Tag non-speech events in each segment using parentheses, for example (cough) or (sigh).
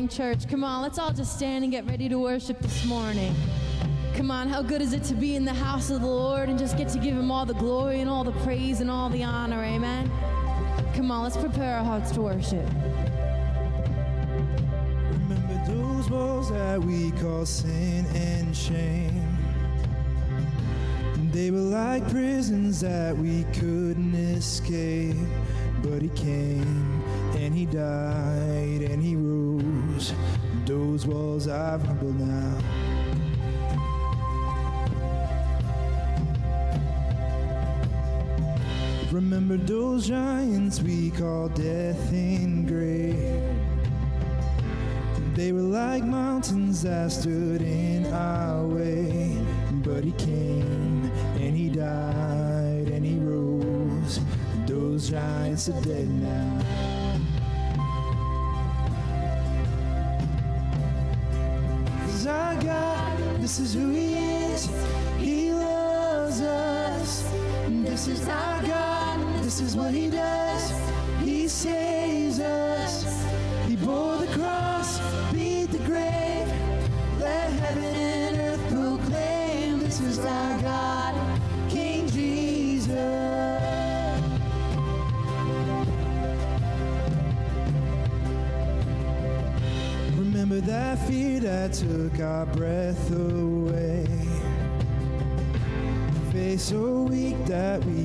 morning, church. Come on, let's all just stand and get ready to worship this morning. Come on, how good is it to be in the house of the Lord and just get to give Him all the glory and all the praise and all the honor? Amen. Come on, let's prepare our hearts to worship. Remember those walls that we call sin and shame. They were like prisons that we couldn't escape. But He came and He died walls humble now. Remember those giants we call death and grave. They were like mountains that stood in our way. But he came and he died and he rose. Those giants are dead now. Took our breath away. Face so weak that we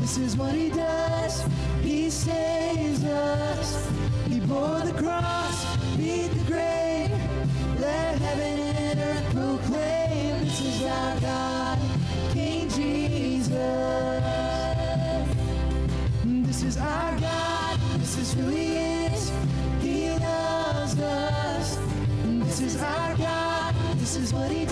this is what he does. He saves us. He bore the cross, beat the grave. Let heaven and earth proclaim this is our God, King Jesus. This is our God, this is who He is. He loves us. This is our God, this is what He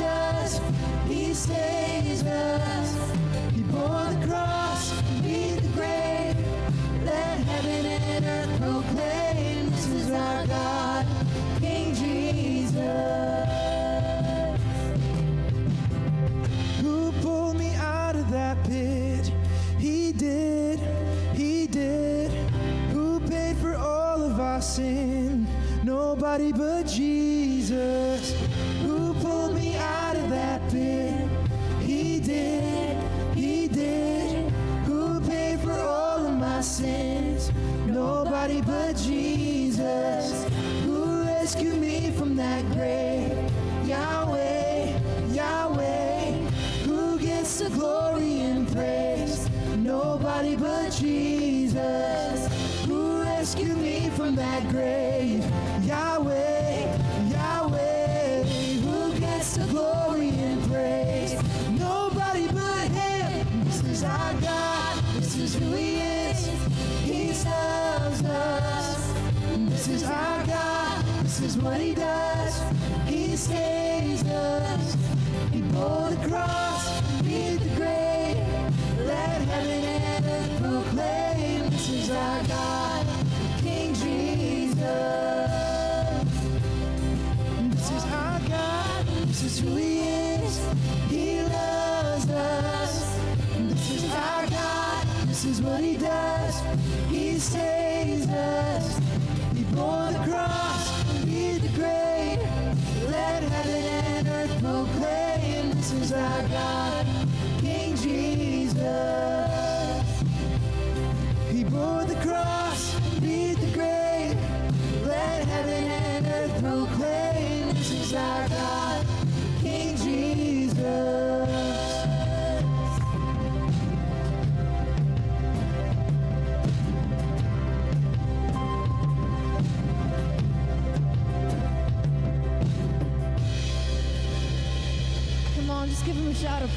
de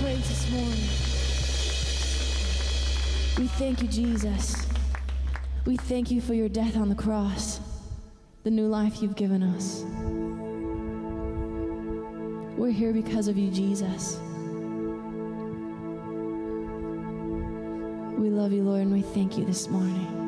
praise this morning. We thank you, Jesus. We thank you for your death on the cross, the new life you've given us. We're here because of you, Jesus. We love you, Lord, and we thank you this morning.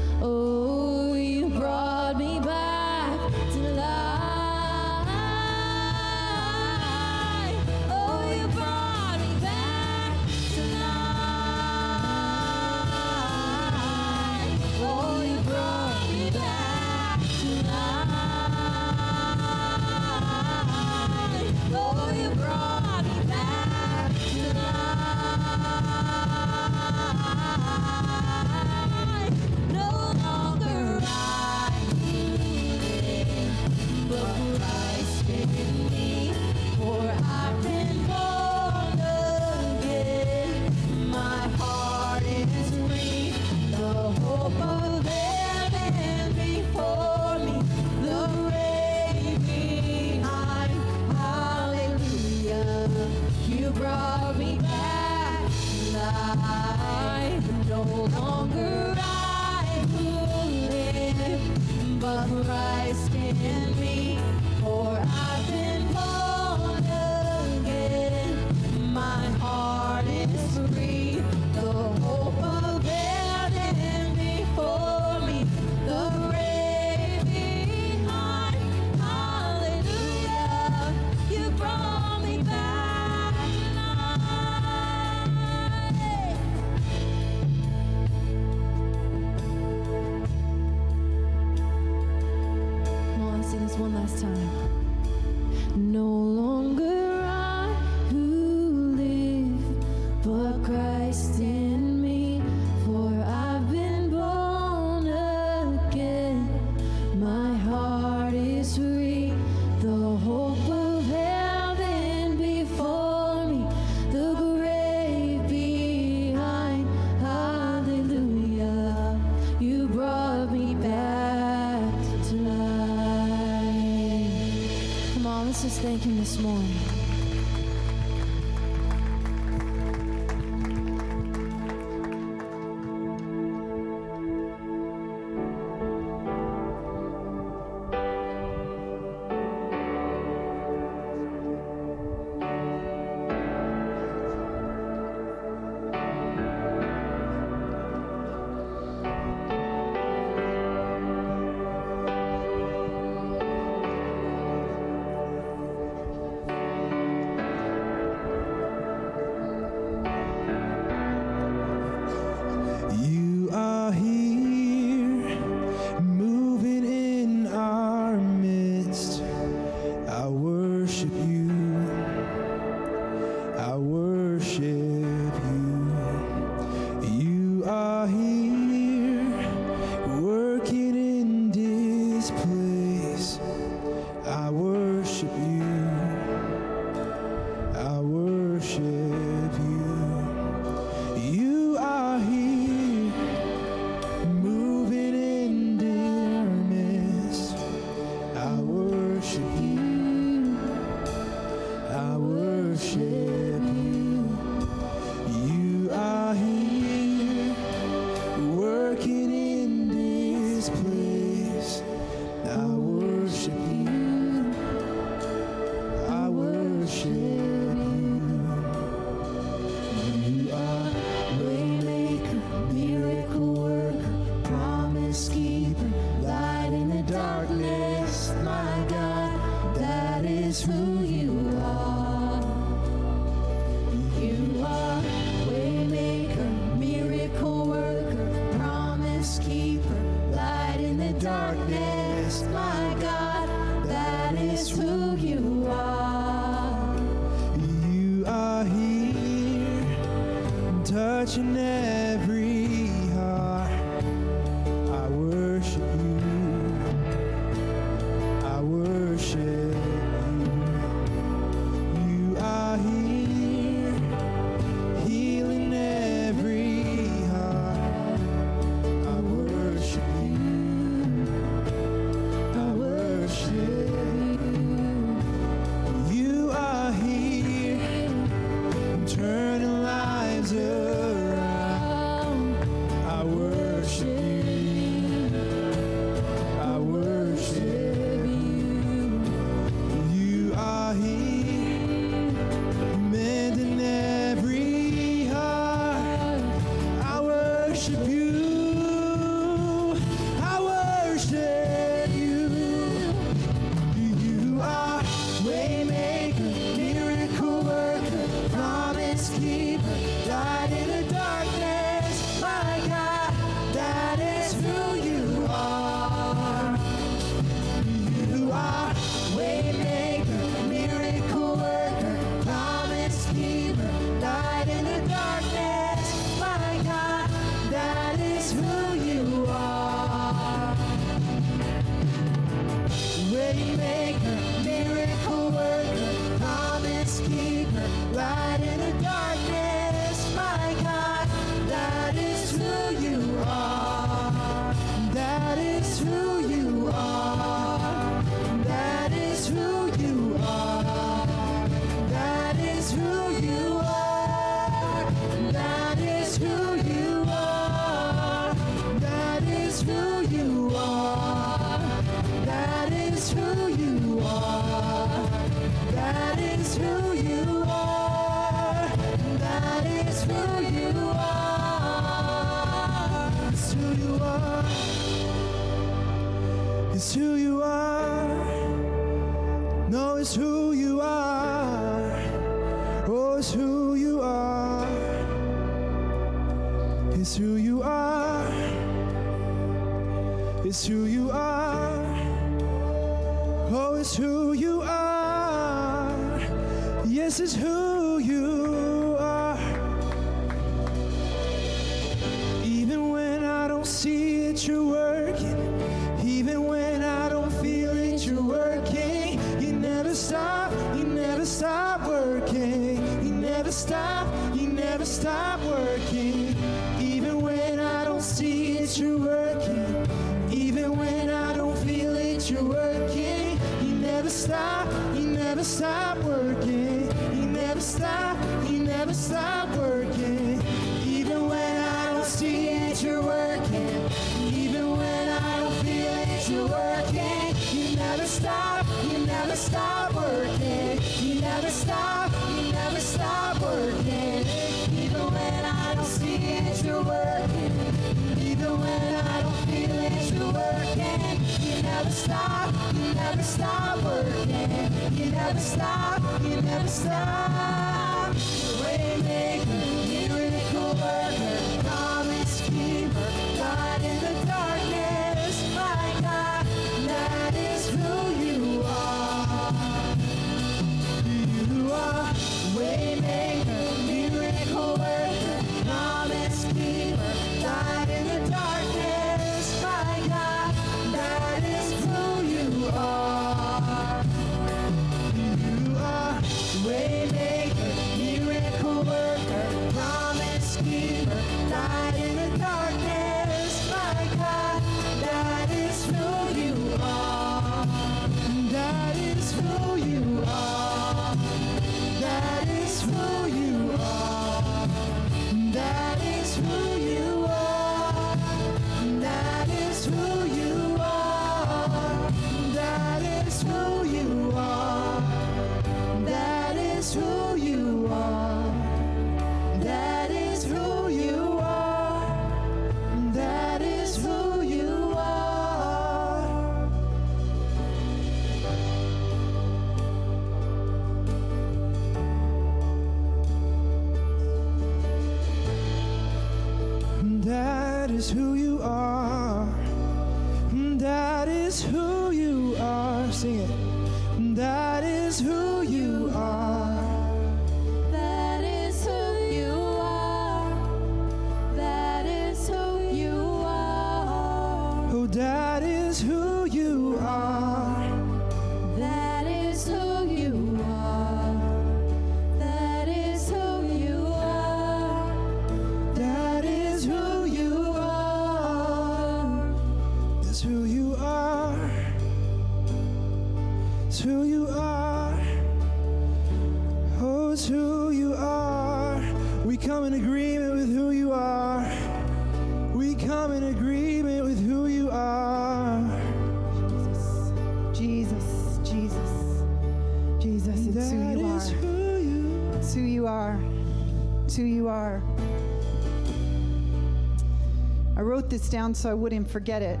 Down so I wouldn't forget it.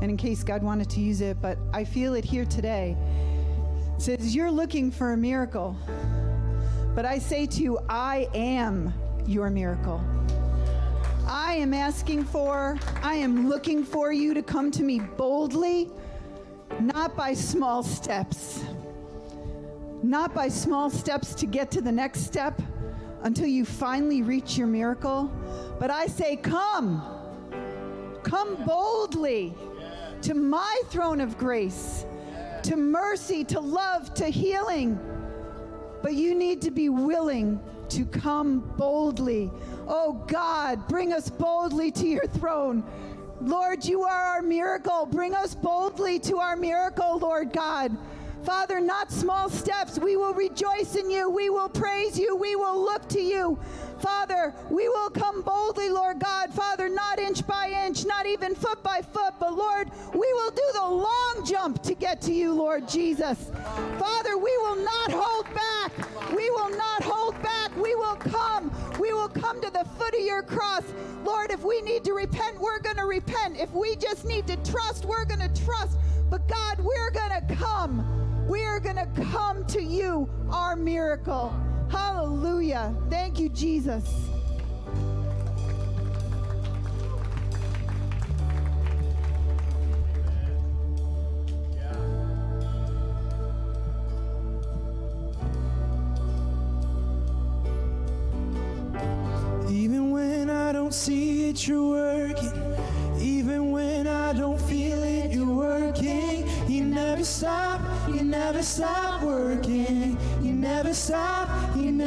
And in case God wanted to use it, but I feel it here today. It says, You're looking for a miracle. But I say to you, I am your miracle. I am asking for, I am looking for you to come to me boldly, not by small steps not by small steps to get to the next step until you finally reach your miracle, but I say, Come, come boldly to my throne of grace, to mercy, to love, to healing. But you need to be willing to come boldly. Oh God, bring us boldly to your throne. Lord, you are our miracle. Bring us boldly to our miracle, Lord God. Father, not small steps. We will rejoice in you. We will praise you. We will look to you. Father, we will come boldly, Lord God. Father, not inch by inch, not even foot by foot, but Lord, we will do the long jump to get to you, Lord Jesus. Father, we will not hold back. We will not hold back. We will come. We will come to the foot of your cross. Lord, if we need to repent, we're going to repent. If we just need to trust, we're going to trust. But God, we're going to come. We are going to come to you, our miracle. Hallelujah. Thank you, Jesus. Even when I don't see it, you're working. Even when I don't feel it, you're working. You never stop, you never stop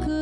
good.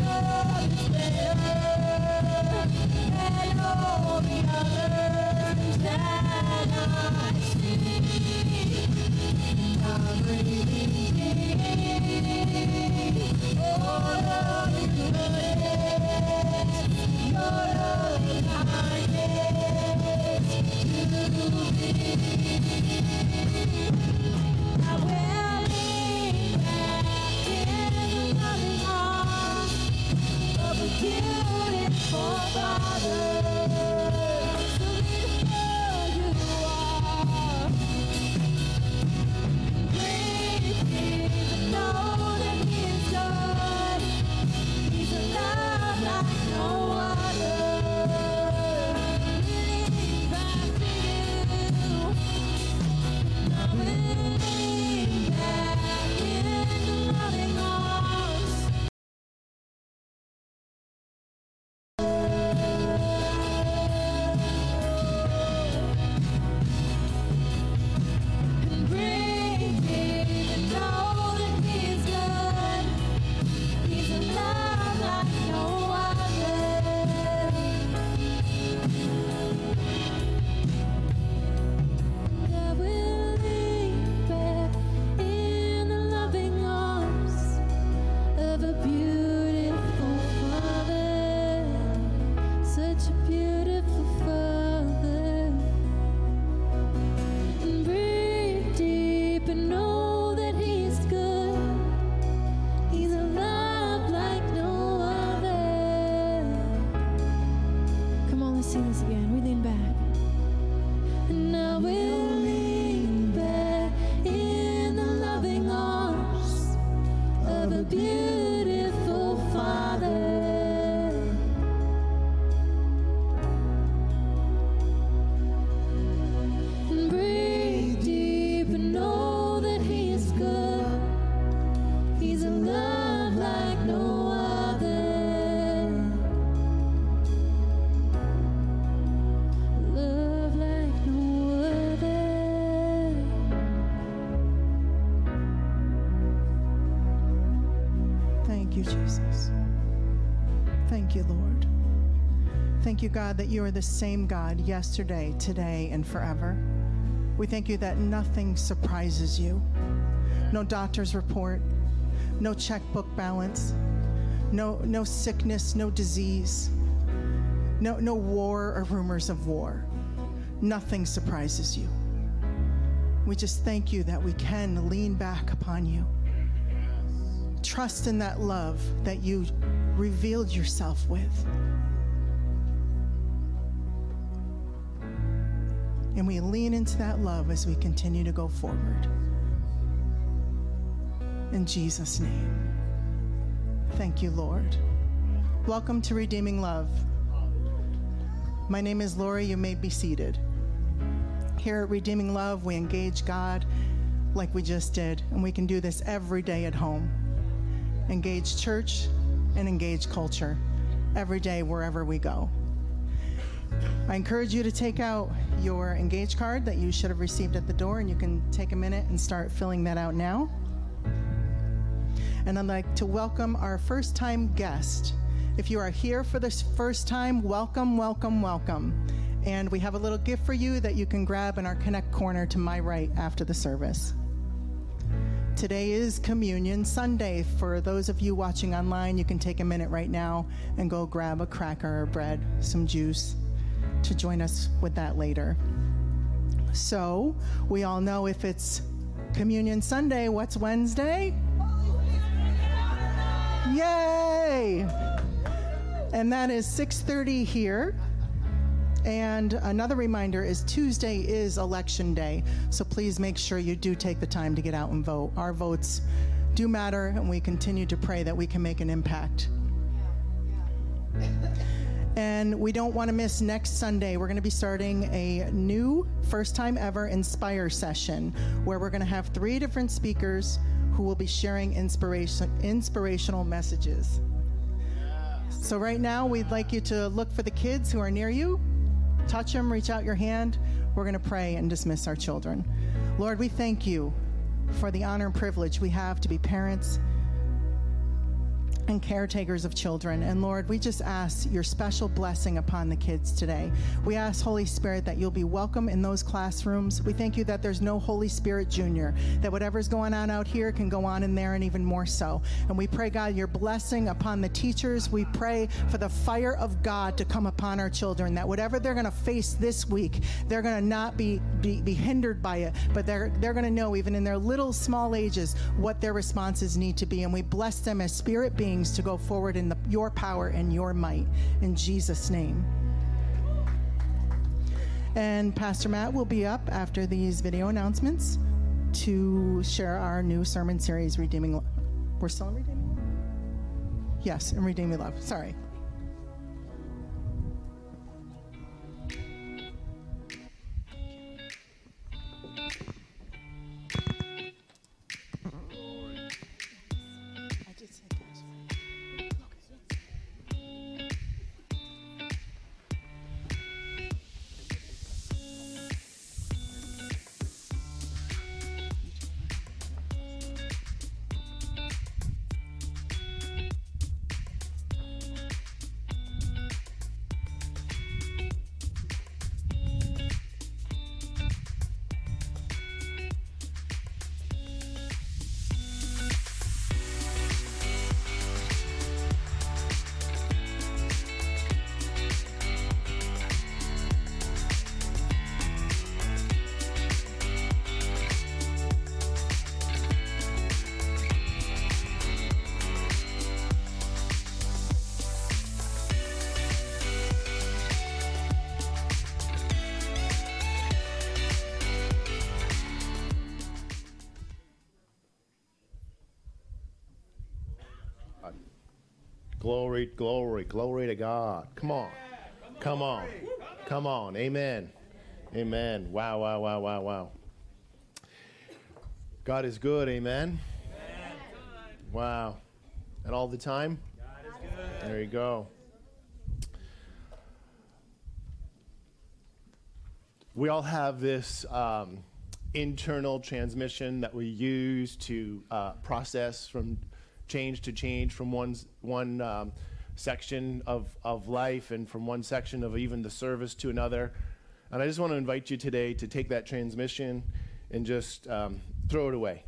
Love Thank you, God, that you are the same God yesterday, today, and forever. We thank you that nothing surprises you. No doctor's report, no checkbook balance, no, no sickness, no disease, no, no war or rumors of war. Nothing surprises you. We just thank you that we can lean back upon you. Trust in that love that you revealed yourself with. And we lean into that love as we continue to go forward. In Jesus' name. Thank you, Lord. Welcome to Redeeming Love. My name is Lori. You may be seated. Here at Redeeming Love, we engage God like we just did, and we can do this every day at home. Engage church and engage culture every day wherever we go. I encourage you to take out your engage card that you should have received at the door, and you can take a minute and start filling that out now. And I'd like to welcome our first time guest. If you are here for this first time, welcome, welcome, welcome. And we have a little gift for you that you can grab in our Connect corner to my right after the service. Today is Communion Sunday. For those of you watching online, you can take a minute right now and go grab a cracker or bread, some juice to join us with that later. So, we all know if it's Communion Sunday, what's Wednesday? Yay! And that is 6:30 here. And another reminder is Tuesday is election day, so please make sure you do take the time to get out and vote. Our votes do matter, and we continue to pray that we can make an impact. And we don't want to miss next Sunday. We're going to be starting a new first time ever Inspire session where we're going to have three different speakers who will be sharing inspiration, inspirational messages. So, right now, we'd like you to look for the kids who are near you, touch them, reach out your hand. We're going to pray and dismiss our children. Lord, we thank you for the honor and privilege we have to be parents and caretakers of children. And Lord, we just ask your special blessing upon the kids today. We ask, Holy Spirit, that you'll be welcome in those classrooms. We thank you that there's no Holy Spirit Junior, that whatever's going on out here can go on in there and even more so. And we pray, God, your blessing upon the teachers. We pray for the fire of God to come upon our children, that whatever they're going to face this week, they're going to not be, be, be hindered by it, but they're, they're going to know, even in their little small ages, what their responses need to be. And we bless them as spirit beings to go forward in the, your power and your might. In Jesus' name. And Pastor Matt will be up after these video announcements to share our new sermon series, Redeeming Love. We're still in Redeeming Love? Yes, in Redeeming Love. Sorry. Glory, glory, glory to God. Come on. Come on. Come on. Amen. Amen. Wow, wow, wow, wow, wow. God is good. Amen. Wow. And all the time? There you go. We all have this um, internal transmission that we use to uh, process from change to change from one, one um, section of, of life and from one section of even the service to another. And I just want to invite you today to take that transmission and just um, throw it away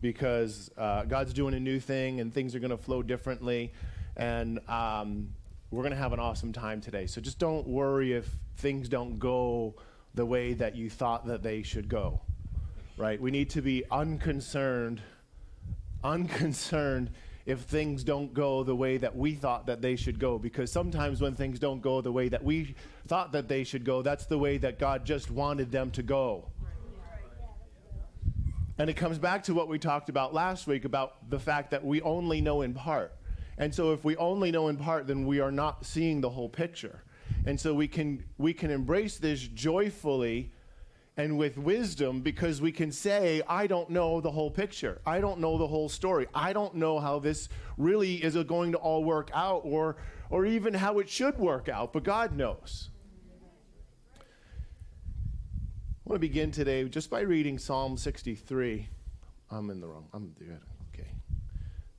because uh, God's doing a new thing and things are going to flow differently. And um, we're going to have an awesome time today. So just don't worry if things don't go the way that you thought that they should go, right? We need to be unconcerned, unconcerned if things don't go the way that we thought that they should go because sometimes when things don't go the way that we thought that they should go that's the way that God just wanted them to go and it comes back to what we talked about last week about the fact that we only know in part. And so if we only know in part, then we are not seeing the whole picture. And so we can we can embrace this joyfully and with wisdom because we can say, I don't know the whole picture. I don't know the whole story. I don't know how this really is going to all work out or or even how it should work out, but God knows. I want to begin today just by reading Psalm 63. I'm in the wrong. I'm good. Okay.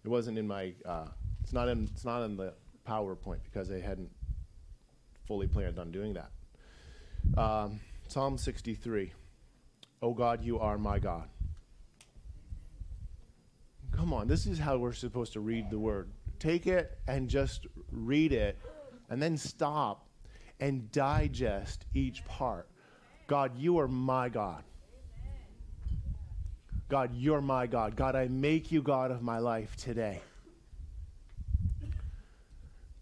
It wasn't in my. Uh, it's not in. It's not in the PowerPoint because I hadn't fully planned on doing that. Um, Psalm 63. Oh God, you are my God. Come on, this is how we're supposed to read the word. Take it and just read it, and then stop and digest each part. God, you are my God. God, you're my God. God, I make you God of my life today.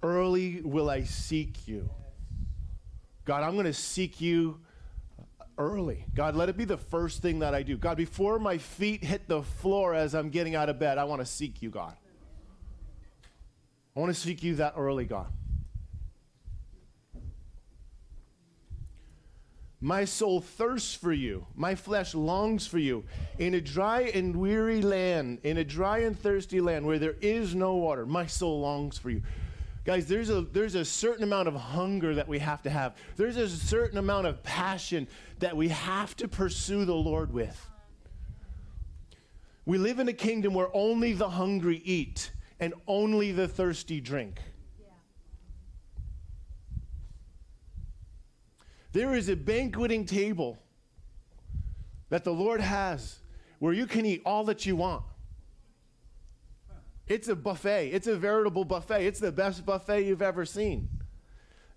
Early will I seek you. God, I'm going to seek you early. God, let it be the first thing that I do. God, before my feet hit the floor as I'm getting out of bed, I want to seek you, God. I want to seek you that early, God. My soul thirsts for you. My flesh longs for you. In a dry and weary land, in a dry and thirsty land where there is no water, my soul longs for you. Guys, there's a, there's a certain amount of hunger that we have to have. There's a certain amount of passion that we have to pursue the Lord with. We live in a kingdom where only the hungry eat and only the thirsty drink. There is a banqueting table that the Lord has where you can eat all that you want. It's a buffet. It's a veritable buffet. It's the best buffet you've ever seen.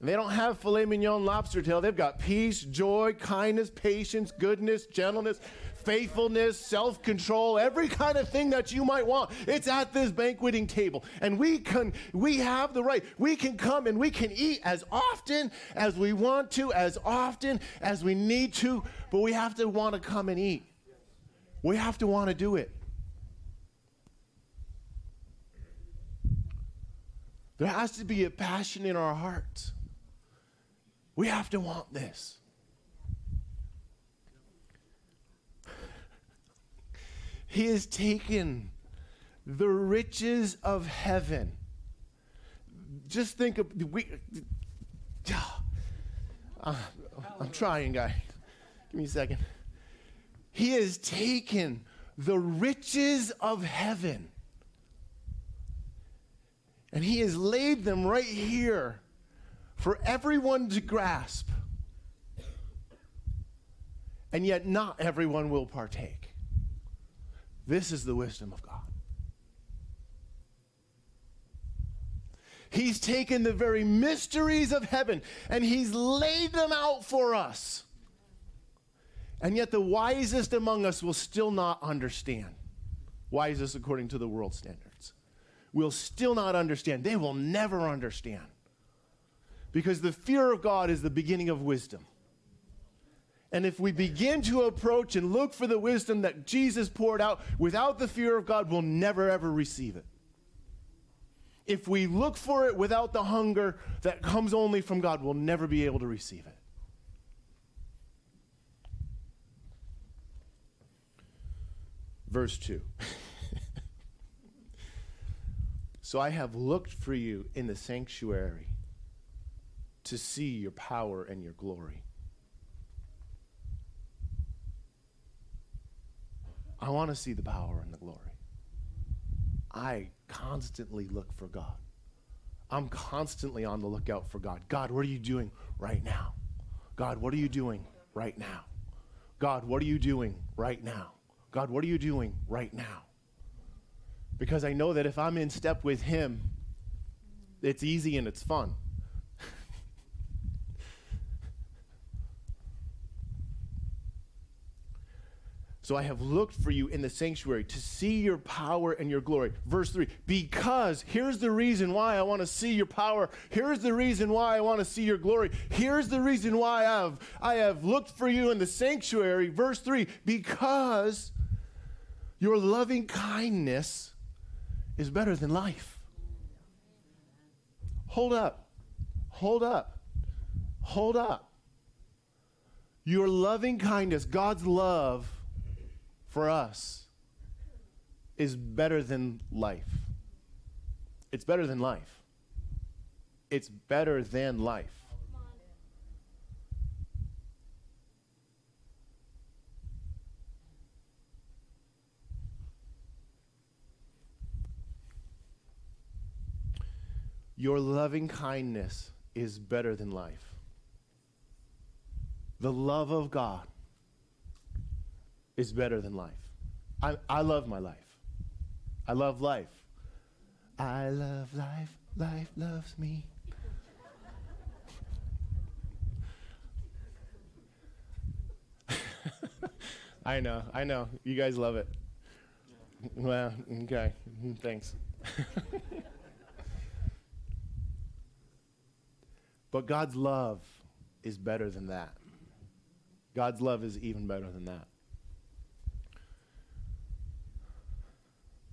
They don't have filet mignon lobster tail. They've got peace, joy, kindness, patience, goodness, gentleness, faithfulness, self control, every kind of thing that you might want. It's at this banqueting table. And we can, we have the right. We can come and we can eat as often as we want to, as often as we need to, but we have to want to come and eat. We have to want to do it. There has to be a passion in our hearts. We have to want this. He has taken the riches of heaven. Just think of we. Uh, I'm trying, guy. Give me a second. He has taken the riches of heaven and he has laid them right here for everyone to grasp. And yet, not everyone will partake. This is the wisdom of God. He's taken the very mysteries of heaven and he's laid them out for us. And yet, the wisest among us will still not understand. Wisest according to the world standards. Will still not understand. They will never understand. Because the fear of God is the beginning of wisdom. And if we begin to approach and look for the wisdom that Jesus poured out without the fear of God, we'll never ever receive it. If we look for it without the hunger that comes only from God, we'll never be able to receive it. Verse 2. (laughs) so I have looked for you in the sanctuary to see your power and your glory. I want to see the power and the glory. I constantly look for God. I'm constantly on the lookout for God. God, what are you doing right now? God, what are you doing right now? God, what are you doing right now? God, what are you doing right now? Because I know that if I'm in step with Him, it's easy and it's fun. (laughs) So I have looked for you in the sanctuary to see your power and your glory. Verse 3 Because here's the reason why I want to see your power. Here's the reason why I want to see your glory. Here's the reason why I have, I have looked for you in the sanctuary. Verse 3 Because your loving kindness is better than life. Hold up. Hold up. Hold up. Your loving kindness, God's love for us is better than life. It's better than life. It's better than life. Your loving kindness is better than life. The love of God is better than life. I, I love my life. I love life. I love life. Life loves me. (laughs) I know. I know. You guys love it. Well, okay. Thanks. (laughs) but God's love is better than that. God's love is even better than that.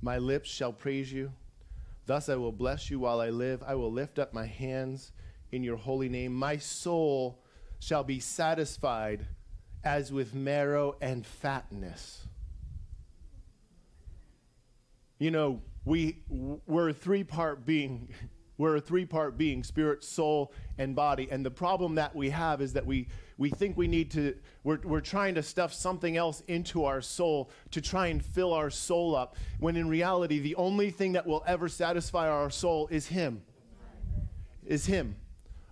My lips shall praise you. Thus I will bless you while I live. I will lift up my hands in your holy name. My soul shall be satisfied as with marrow and fatness. You know, we we're a three-part being. (laughs) We're a three-part being, spirit, soul, and body. And the problem that we have is that we we think we need to we're, we're trying to stuff something else into our soul to try and fill our soul up when in reality the only thing that will ever satisfy our soul is him. Is him.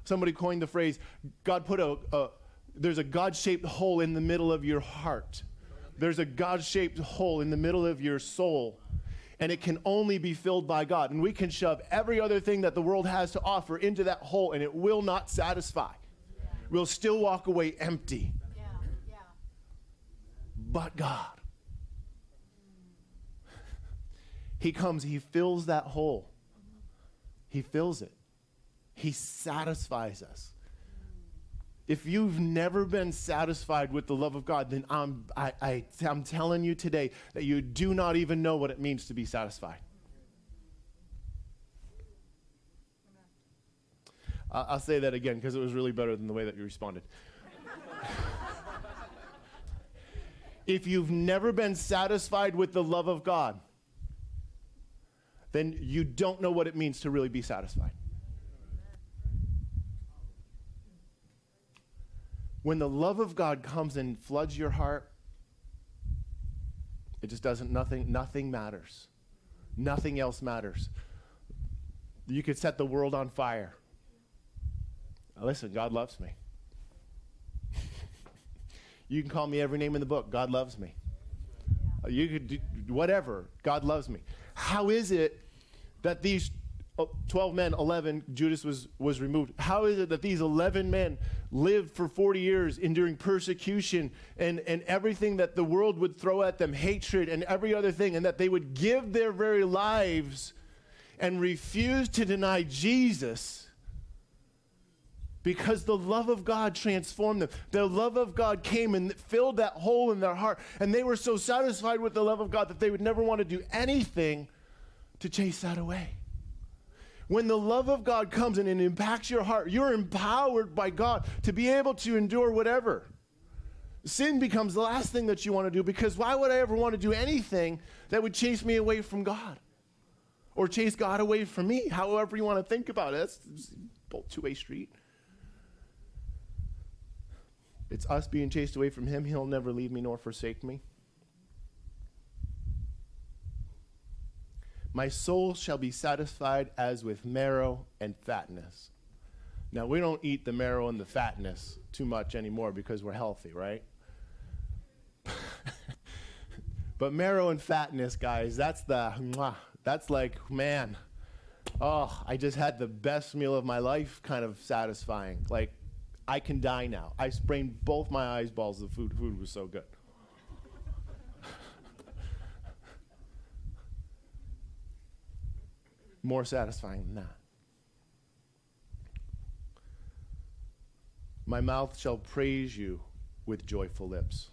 Somebody coined the phrase god put a, a there's a god-shaped hole in the middle of your heart. There's a god-shaped hole in the middle of your soul and it can only be filled by God. And we can shove every other thing that the world has to offer into that hole, and it will not satisfy. We'll still walk away empty. But God. He comes, He fills that hole. He fills it. He satisfies us. If you've never been satisfied with the love of God, then I'm, I, I, I'm telling you today that you do not even know what it means to be satisfied. I'll say that again because it was really better than the way that you responded. (laughs) if you've never been satisfied with the love of God, then you don't know what it means to really be satisfied. When the love of God comes and floods your heart, it just doesn't, nothing, nothing matters. Nothing else matters. You could set the world on fire. Now listen, God loves me. (laughs) you can call me every name in the book. God loves me. You could do whatever. God loves me. How is it that these uh, 12 men, 11, Judas was, was removed. How is it that these 11 men lived for 40 years enduring persecution and, and everything that the world would throw at them, hatred and every other thing, and that they would give their very lives and refuse to deny Jesus because the love of God transformed them. The love of God came and filled that hole in their heart, and they were so satisfied with the love of God that they would never want to do anything to chase that away. When the love of God comes and it impacts your heart, you're empowered by God to be able to endure whatever. Sin becomes the last thing that you want to do because why would I ever want to do anything that would chase me away from God? Or chase God away from me, however you want to think about it. That's both two way street. It's us being chased away from Him. He'll never leave me nor forsake me. My soul shall be satisfied as with marrow and fatness. Now, we don't eat the marrow and the fatness too much anymore because we're healthy, right? (laughs) but marrow and fatness, guys, that's the, mwah, that's like, man, oh, I just had the best meal of my life kind of satisfying. Like, I can die now. I sprained both my eyeballs. The food, food was so good. More satisfying than that. My mouth shall praise you with joyful lips.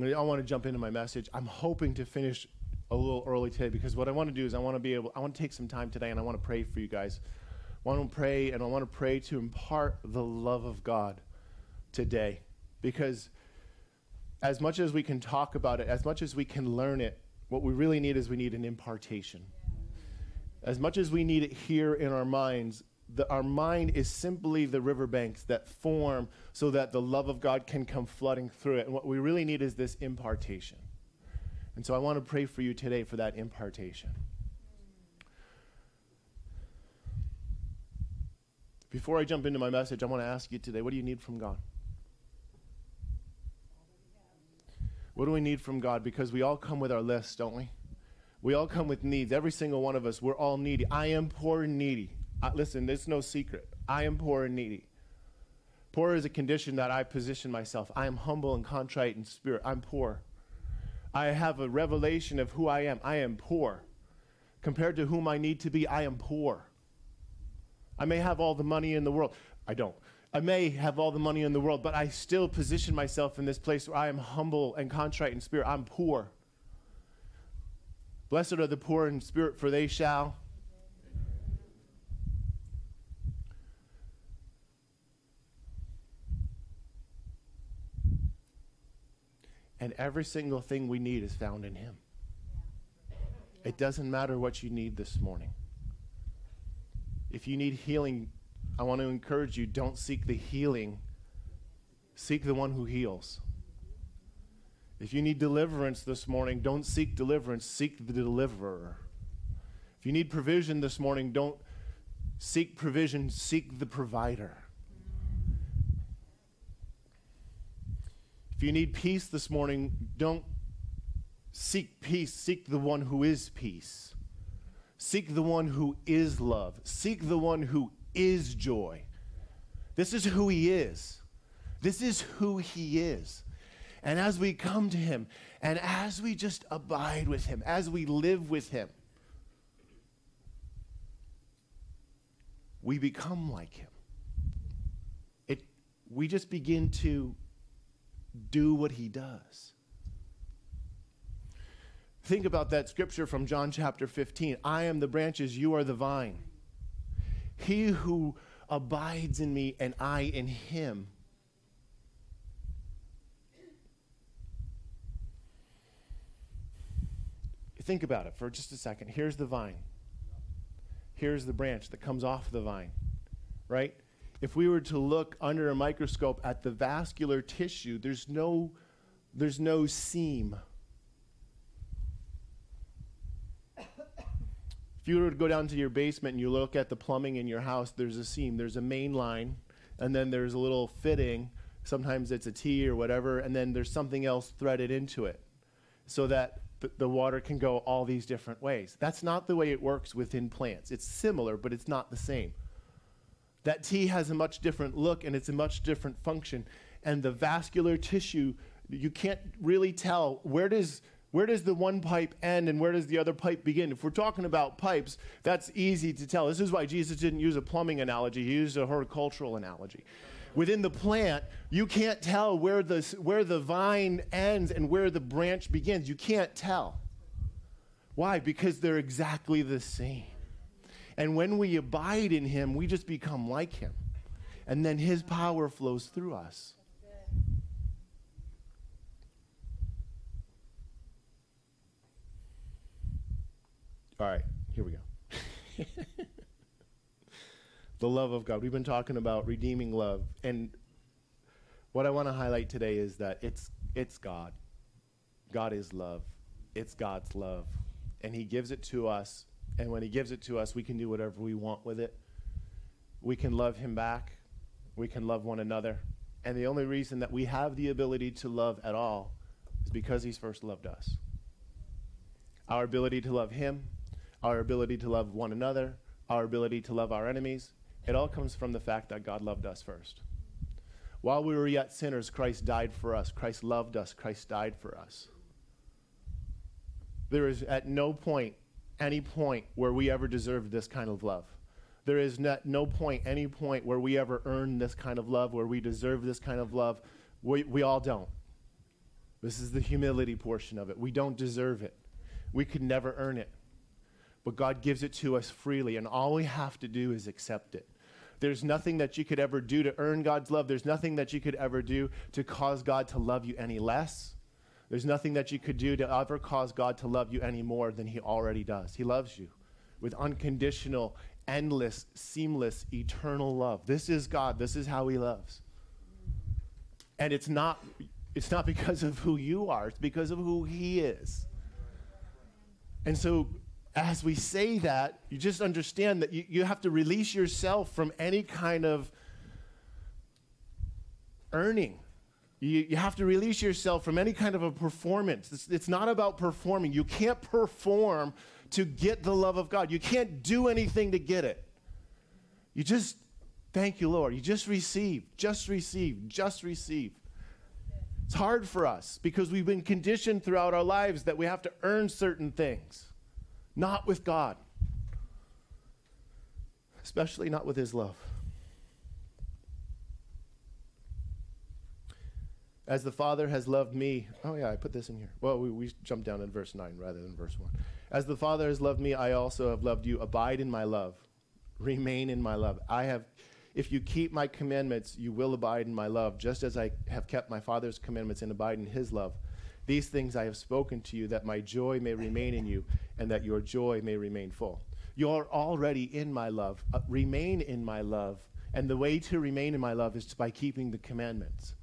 I want to jump into my message. I'm hoping to finish a little early today because what I want to do is I want to be able, I want to take some time today and I want to pray for you guys. I want to pray and I want to pray to impart the love of God today because as much as we can talk about it, as much as we can learn it, what we really need is we need an impartation. As much as we need it here in our minds, the, our mind is simply the riverbanks that form so that the love of God can come flooding through it. And what we really need is this impartation. And so I want to pray for you today for that impartation. Before I jump into my message, I want to ask you today what do you need from God? What do we need from God? Because we all come with our lists, don't we? We all come with needs. Every single one of us, we're all needy. I am poor and needy. Listen, there's no secret. I am poor and needy. Poor is a condition that I position myself. I am humble and contrite in spirit. I'm poor. I have a revelation of who I am. I am poor. Compared to whom I need to be, I am poor. I may have all the money in the world. I don't. I may have all the money in the world, but I still position myself in this place where I am humble and contrite in spirit. I'm poor. Blessed are the poor in spirit, for they shall. And every single thing we need is found in Him. It doesn't matter what you need this morning. If you need healing, I want to encourage you don't seek the healing, seek the one who heals. If you need deliverance this morning, don't seek deliverance, seek the deliverer. If you need provision this morning, don't seek provision, seek the provider. If you need peace this morning, don't seek peace, seek the one who is peace. Seek the one who is love. Seek the one who is joy. This is who he is. This is who he is. And as we come to him, and as we just abide with him, as we live with him, we become like him. It, we just begin to do what he does. Think about that scripture from John chapter 15 I am the branches, you are the vine. He who abides in me and I in him. Think about it for just a second. Here's the vine. Here's the branch that comes off the vine, right? If we were to look under a microscope at the vascular tissue, there's no, there's no seam. If you were to go down to your basement and you look at the plumbing in your house, there's a seam, there's a main line, and then there's a little fitting. Sometimes it's a T or whatever, and then there's something else threaded into it so that th- the water can go all these different ways. That's not the way it works within plants. It's similar, but it's not the same. That T has a much different look and it's a much different function. And the vascular tissue, you can't really tell where does where does the one pipe end and where does the other pipe begin? If we're talking about pipes, that's easy to tell. This is why Jesus didn't use a plumbing analogy, he used a horticultural analogy. Within the plant, you can't tell where the, where the vine ends and where the branch begins. You can't tell. Why? Because they're exactly the same. And when we abide in him, we just become like him. And then his power flows through us. All right, here we go. (laughs) the love of God. We've been talking about redeeming love. And what I want to highlight today is that it's, it's God. God is love. It's God's love. and He gives it to us. And when He gives it to us, we can do whatever we want with it. We can love Him back, we can love one another. And the only reason that we have the ability to love at all is because He's first loved us. Our ability to love Him, our ability to love one another, our ability to love our enemies, it all comes from the fact that God loved us first. While we were yet sinners, Christ died for us. Christ loved us. Christ died for us. There is at no point, any point, where we ever deserved this kind of love. There is not, no point, any point where we ever earned this kind of love, where we deserve this kind of love. We, we all don't. This is the humility portion of it. We don't deserve it. We could never earn it. But God gives it to us freely, and all we have to do is accept it. There's nothing that you could ever do to earn God's love. There's nothing that you could ever do to cause God to love you any less. There's nothing that you could do to ever cause God to love you any more than He already does. He loves you with unconditional, endless, seamless, eternal love. This is God. This is how He loves. And it's not, it's not because of who you are, it's because of who He is. And so as we say that, you just understand that you, you have to release yourself from any kind of earning. You, you have to release yourself from any kind of a performance. It's, it's not about performing. You can't perform to get the love of God, you can't do anything to get it. You just, thank you, Lord. You just receive, just receive, just receive. It's hard for us because we've been conditioned throughout our lives that we have to earn certain things not with God, especially not with His love. As the Father has loved me, oh yeah, I put this in here. Well, we, we jumped down in verse 9 rather than verse 1. As the Father has loved me, I also have loved you. Abide in my love. Remain in my love. I have, if you keep my commandments, you will abide in my love, just as I have kept my Father's commandments and abide in his love. These things I have spoken to you, that my joy may remain in you, and that your joy may remain full. You are already in my love. Uh, remain in my love. And the way to remain in my love is by keeping the commandments.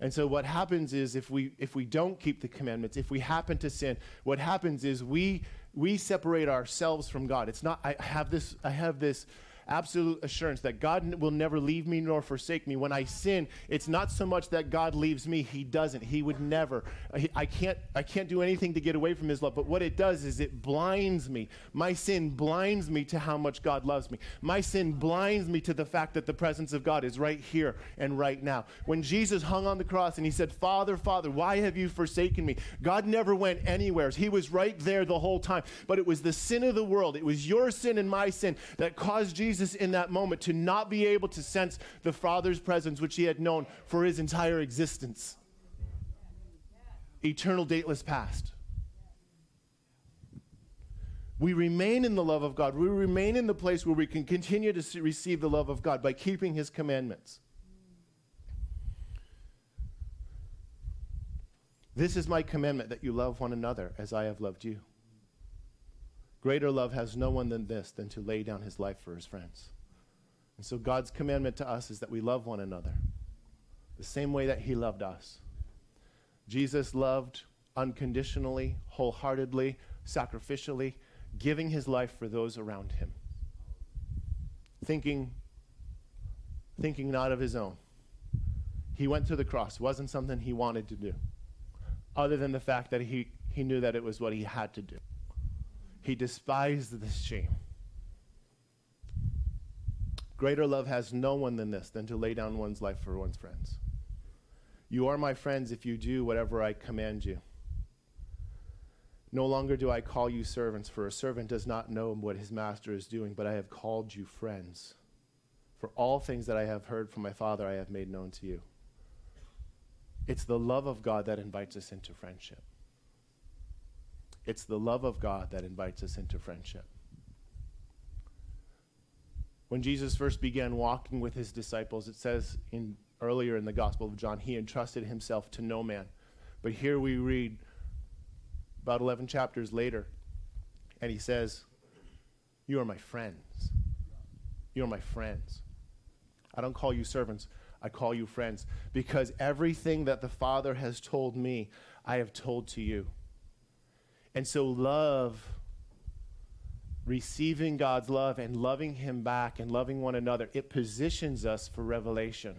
And so what happens is if we if we don't keep the commandments, if we happen to sin, what happens is we we separate ourselves from God. It's not I have this I have this absolute assurance that God will never leave me nor forsake me. When I sin, it's not so much that God leaves me, he doesn't. He would never. Uh, I can't I can't do anything to get away from his love, but what it does is it blinds me. My sin blinds me to how much God loves me. My sin blinds me to the fact that the presence of God is right here and right now. When Jesus hung on the cross and he said, "Father, Father, why have you forsaken me?" God never went anywhere. He was right there the whole time. But it was the sin of the world. It was your sin and my sin that caused Jesus Jesus in that moment to not be able to sense the Father's presence, which he had known for his entire existence. Eternal, dateless past. We remain in the love of God. We remain in the place where we can continue to receive the love of God by keeping his commandments. This is my commandment that you love one another as I have loved you. Greater love has no one than this, than to lay down his life for his friends. And so God's commandment to us is that we love one another the same way that he loved us. Jesus loved unconditionally, wholeheartedly, sacrificially, giving his life for those around him. Thinking, thinking not of his own. He went to the cross. It wasn't something he wanted to do, other than the fact that he, he knew that it was what he had to do. He despised this shame. Greater love has no one than this, than to lay down one's life for one's friends. You are my friends if you do whatever I command you. No longer do I call you servants, for a servant does not know what his master is doing, but I have called you friends. For all things that I have heard from my Father, I have made known to you. It's the love of God that invites us into friendship. It's the love of God that invites us into friendship. When Jesus first began walking with his disciples, it says in earlier in the Gospel of John, he entrusted himself to no man. But here we read about 11 chapters later, and he says, You are my friends. You are my friends. I don't call you servants, I call you friends, because everything that the Father has told me, I have told to you. And so love receiving God's love and loving Him back and loving one another, it positions us for revelation.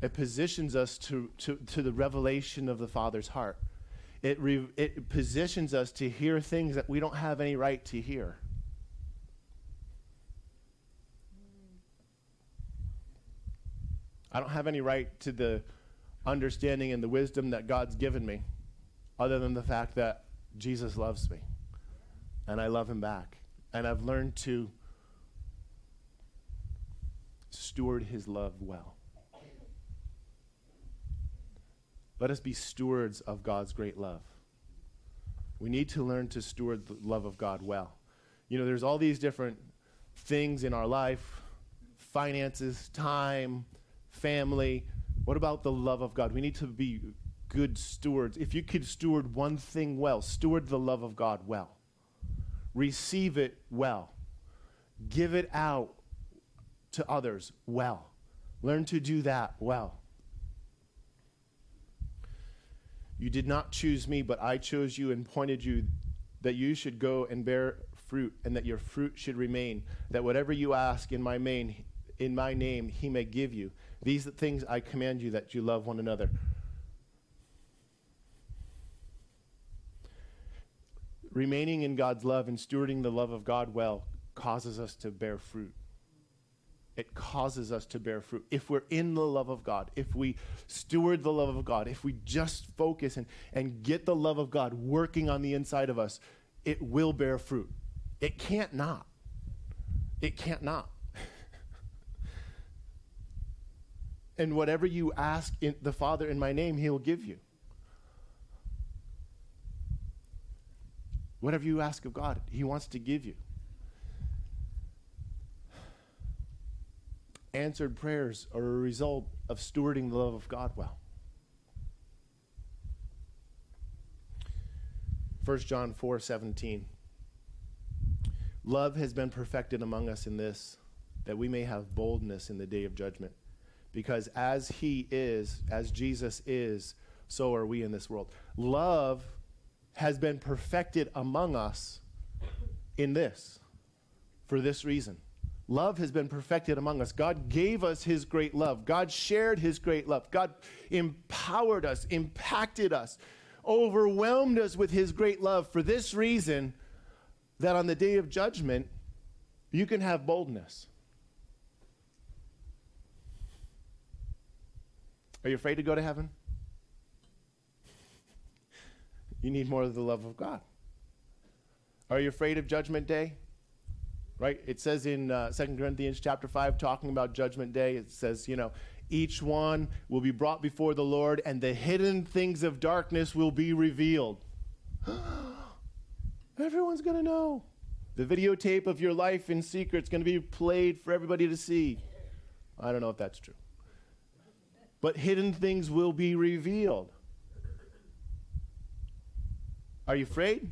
It positions us to, to, to the revelation of the Father's heart. It, re, it positions us to hear things that we don't have any right to hear. I don't have any right to the understanding and the wisdom that God's given me, other than the fact that Jesus loves me and I love him back. And I've learned to steward his love well. Let us be stewards of God's great love. We need to learn to steward the love of God well. You know, there's all these different things in our life finances, time, family. What about the love of God? We need to be good stewards. If you could steward one thing well, steward the love of God well. Receive it well. Give it out to others well. Learn to do that well. You did not choose me, but I chose you and pointed you that you should go and bear fruit and that your fruit should remain, that whatever you ask in my name, in my name he may give you. These things I command you that you love one another. Remaining in God's love and stewarding the love of God well causes us to bear fruit. It causes us to bear fruit. If we're in the love of God, if we steward the love of God, if we just focus and, and get the love of God working on the inside of us, it will bear fruit. It can't not. It can't not. (laughs) and whatever you ask in the Father in my name, He will give you. Whatever you ask of God, He wants to give you. Answered prayers are a result of stewarding the love of God well. 1 John 4 17. Love has been perfected among us in this, that we may have boldness in the day of judgment. Because as He is, as Jesus is, so are we in this world. Love has been perfected among us in this, for this reason. Love has been perfected among us. God gave us his great love. God shared his great love. God empowered us, impacted us, overwhelmed us with his great love for this reason that on the day of judgment, you can have boldness. Are you afraid to go to heaven? You need more of the love of God. Are you afraid of judgment day? Right? It says in uh, 2 Corinthians chapter 5, talking about judgment day, it says, you know, each one will be brought before the Lord, and the hidden things of darkness will be revealed. (gasps) Everyone's going to know. The videotape of your life in secret is going to be played for everybody to see. I don't know if that's true. But hidden things will be revealed. Are you afraid?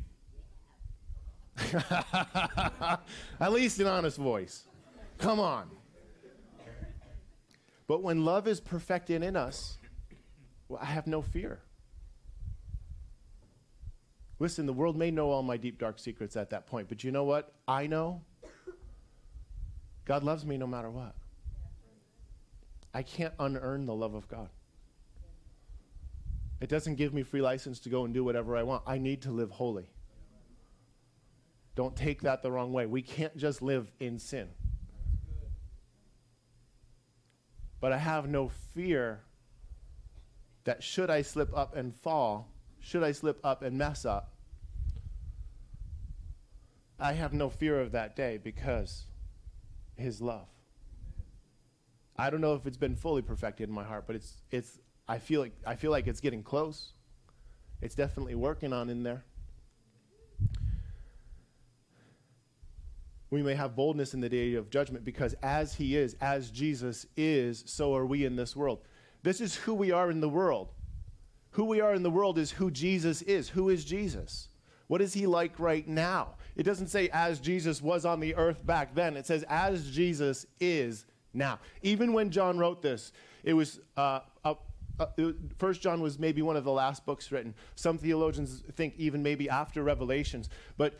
(laughs) At least an honest voice. Come on. But when love is perfected in us, well, I have no fear. Listen, the world may know all my deep, dark secrets at that point, but you know what? I know God loves me no matter what. I can't unearn the love of God. It doesn't give me free license to go and do whatever I want. I need to live holy. Don't take that the wrong way. We can't just live in sin. But I have no fear that should I slip up and fall, should I slip up and mess up, I have no fear of that day because his love. I don't know if it's been fully perfected in my heart, but it's it's I feel like I feel like it's getting close. It's definitely working on in there. We may have boldness in the day of judgment because as he is, as Jesus is, so are we in this world. This is who we are in the world. Who we are in the world is who Jesus is. Who is Jesus? What is he like right now? It doesn't say as Jesus was on the earth back then. It says as Jesus is now. Even when John wrote this, it was uh, uh, First John was maybe one of the last books written. Some theologians think even maybe after Revelations. But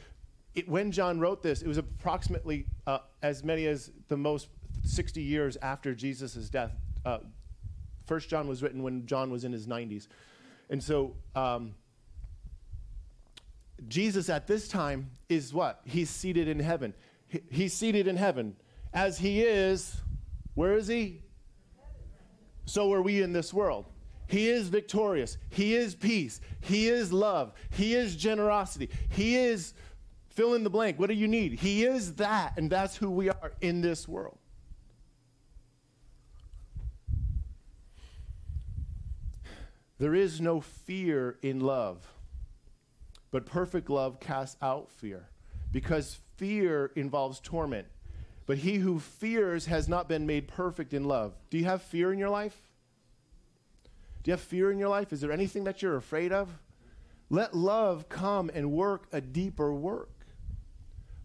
it, when John wrote this, it was approximately uh, as many as the most 60 years after Jesus' death. Uh, First John was written when John was in his 90s. And so um, Jesus at this time is what? He's seated in heaven. He- he's seated in heaven. As he is, where is he? So are we in this world. He is victorious. He is peace. He is love. He is generosity. He is fill in the blank. What do you need? He is that, and that's who we are in this world. There is no fear in love, but perfect love casts out fear, because fear involves torment. But he who fears has not been made perfect in love. Do you have fear in your life? Do you have fear in your life? Is there anything that you're afraid of? Let love come and work a deeper work.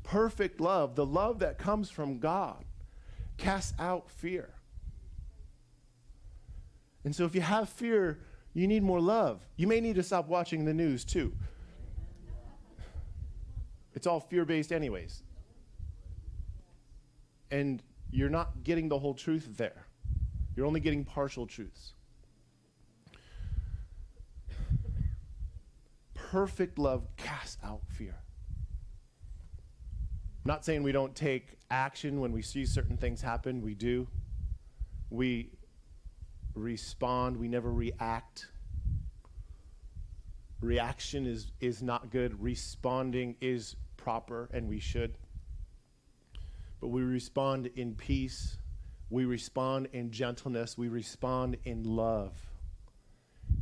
Perfect love, the love that comes from God, casts out fear. And so if you have fear, you need more love. You may need to stop watching the news too. It's all fear based, anyways. And you're not getting the whole truth there, you're only getting partial truths. Perfect love casts out fear. I'm not saying we don't take action when we see certain things happen, we do. We respond, we never react. Reaction is, is not good, responding is proper, and we should. But we respond in peace, we respond in gentleness, we respond in love.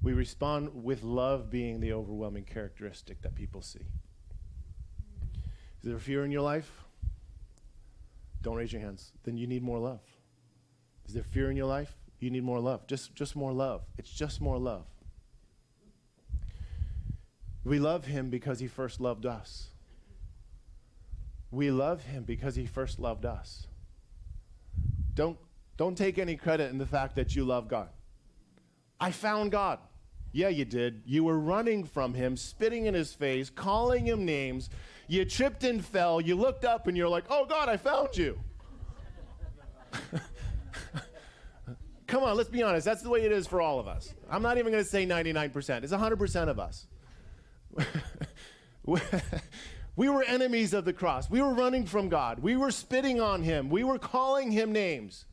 We respond with love being the overwhelming characteristic that people see. Is there fear in your life? Don't raise your hands. Then you need more love. Is there fear in your life? You need more love. Just, just more love. It's just more love. We love him because he first loved us. We love him because he first loved us. Don't, don't take any credit in the fact that you love God. I found God. Yeah, you did. You were running from him, spitting in his face, calling him names. You tripped and fell. You looked up and you're like, oh, God, I found you. (laughs) Come on, let's be honest. That's the way it is for all of us. I'm not even going to say 99%. It's 100% of us. (laughs) we were enemies of the cross. We were running from God. We were spitting on him. We were calling him names.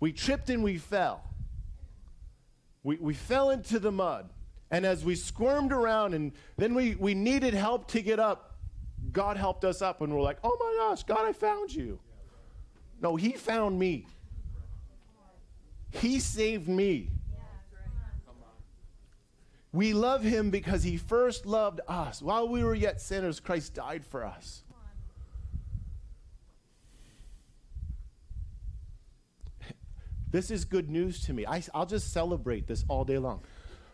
We tripped and we fell. We, we fell into the mud. And as we squirmed around and then we, we needed help to get up, God helped us up and we're like, oh my gosh, God, I found you. No, He found me. He saved me. We love him because he first loved us. While we were yet sinners, Christ died for us. This is good news to me. I, will just celebrate this all day long.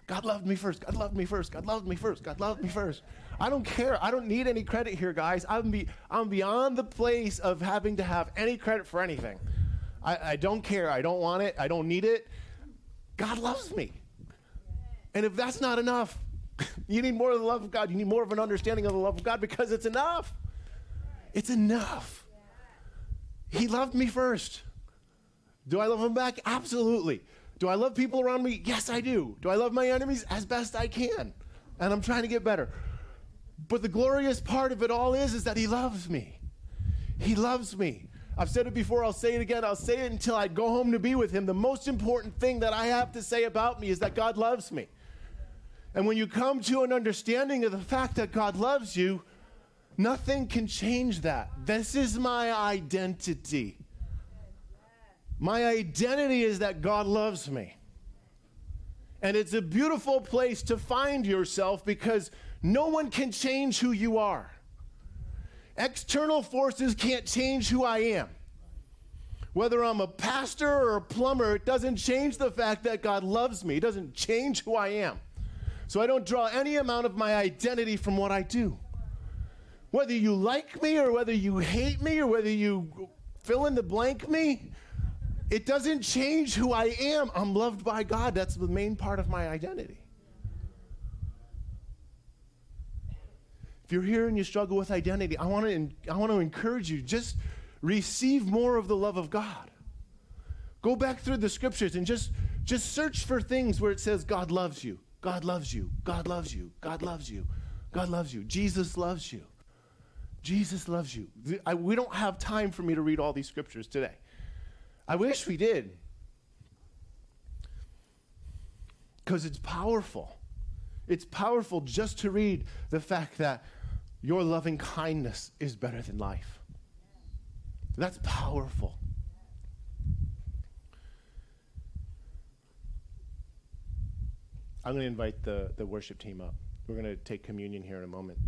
God loved me first. God loved me first. God loved me first. God loved me first. I don't care. I don't need any credit here, guys. I'm, be, I'm beyond the place of having to have any credit for anything. I, I don't care. I don't want it. I don't need it. God loves me. And if that's not enough, you need more of the love of God. You need more of an understanding of the love of God because it's enough. It's enough. He loved me first. Do I love him back? Absolutely. Do I love people around me? Yes, I do. Do I love my enemies? As best I can. And I'm trying to get better. But the glorious part of it all is, is that he loves me. He loves me. I've said it before, I'll say it again, I'll say it until I go home to be with him. The most important thing that I have to say about me is that God loves me. And when you come to an understanding of the fact that God loves you, nothing can change that. This is my identity. My identity is that God loves me. And it's a beautiful place to find yourself because no one can change who you are. External forces can't change who I am. Whether I'm a pastor or a plumber, it doesn't change the fact that God loves me. It doesn't change who I am. So I don't draw any amount of my identity from what I do. Whether you like me or whether you hate me or whether you fill in the blank me, it doesn't change who I am. I'm loved by God. That's the main part of my identity. If you're here and you struggle with identity, I want to I want to encourage you just receive more of the love of God. Go back through the scriptures and just just search for things where it says God loves you. God loves you. God loves you. God loves you. God loves you. Jesus loves you. Jesus loves you. I- we don't have time for me to read all these scriptures today. I wish we did. Because it's powerful. It's powerful just to read the fact that your loving kindness is better than life. That's powerful. I'm going to invite the, the worship team up. We're going to take communion here in a moment,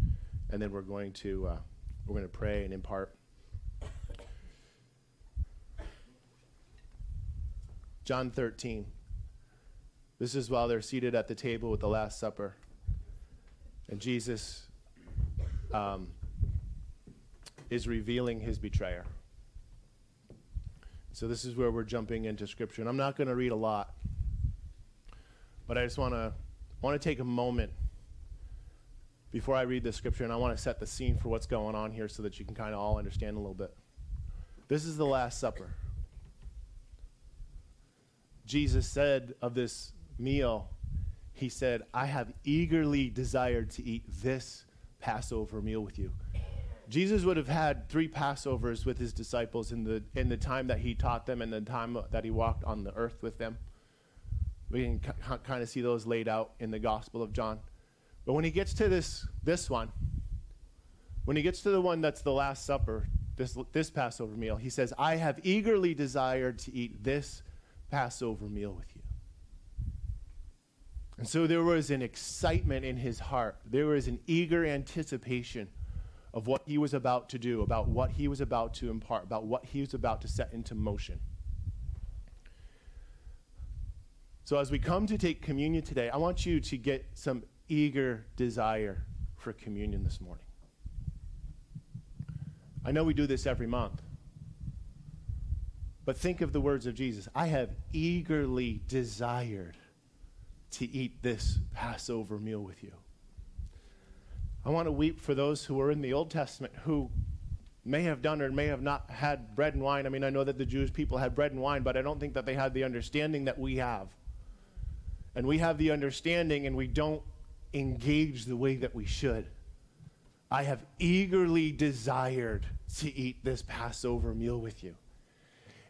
and then we're going to uh, we're going to pray and impart. John 13. This is while they're seated at the table with the Last Supper, and Jesus um, is revealing his betrayer. So this is where we're jumping into Scripture, and I'm not going to read a lot. But I just want to want to take a moment before I read the scripture, and I want to set the scene for what's going on here, so that you can kind of all understand a little bit. This is the Last Supper. Jesus said of this meal, He said, "I have eagerly desired to eat this Passover meal with you." Jesus would have had three Passovers with his disciples in the in the time that he taught them and the time that he walked on the earth with them. We can kind of see those laid out in the Gospel of John. But when he gets to this, this one, when he gets to the one that's the Last Supper, this, this Passover meal, he says, I have eagerly desired to eat this Passover meal with you. And so there was an excitement in his heart. There was an eager anticipation of what he was about to do, about what he was about to impart, about what he was about to set into motion. So, as we come to take communion today, I want you to get some eager desire for communion this morning. I know we do this every month, but think of the words of Jesus I have eagerly desired to eat this Passover meal with you. I want to weep for those who were in the Old Testament who may have done or may have not had bread and wine. I mean, I know that the Jewish people had bread and wine, but I don't think that they had the understanding that we have and we have the understanding and we don't engage the way that we should. I have eagerly desired to eat this Passover meal with you.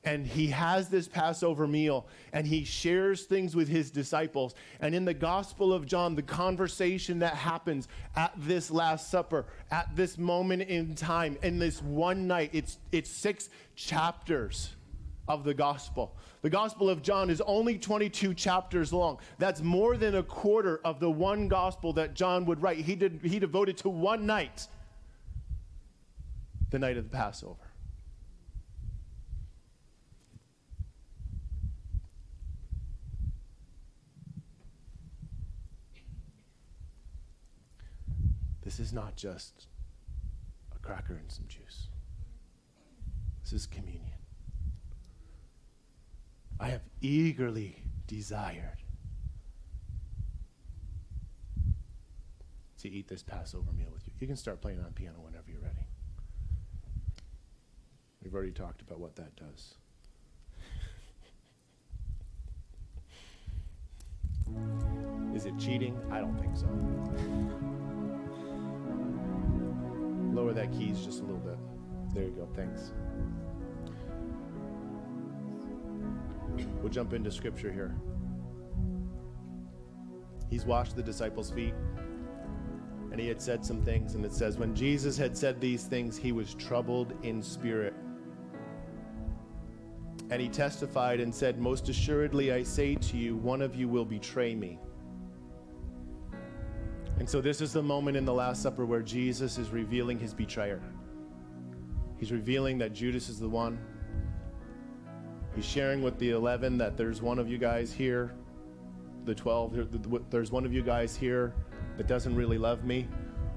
And he has this Passover meal and he shares things with his disciples. And in the Gospel of John, the conversation that happens at this Last Supper, at this moment in time, in this one night, it's, it's six chapters of the gospel. The Gospel of John is only 22 chapters long. That's more than a quarter of the one gospel that John would write. He, did, he devoted to one night, the night of the Passover. This is not just a cracker and some juice. This is communion. I have eagerly desired to eat this Passover meal with you. You can start playing on piano whenever you're ready. We've already talked about what that does. (laughs) Is it cheating? I don't think so. Lower that keys just a little bit. There you go. Thanks. We'll jump into scripture here. He's washed the disciples' feet, and he had said some things. And it says, When Jesus had said these things, he was troubled in spirit. And he testified and said, Most assuredly, I say to you, one of you will betray me. And so, this is the moment in the Last Supper where Jesus is revealing his betrayer. He's revealing that Judas is the one. He's sharing with the 11 that there's one of you guys here, the 12, there's one of you guys here that doesn't really love me.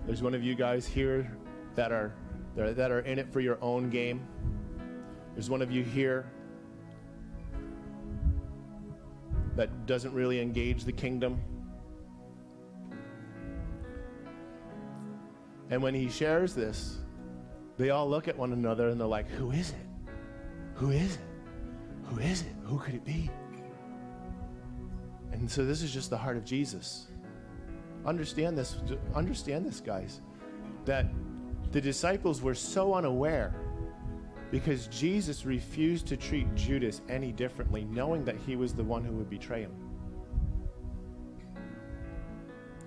There's one of you guys here that are, that are in it for your own game. There's one of you here that doesn't really engage the kingdom. And when he shares this, they all look at one another and they're like, Who is it? Who is it? Who is it? Who could it be? And so this is just the heart of Jesus. Understand this, understand this, guys, that the disciples were so unaware because Jesus refused to treat Judas any differently, knowing that he was the one who would betray him.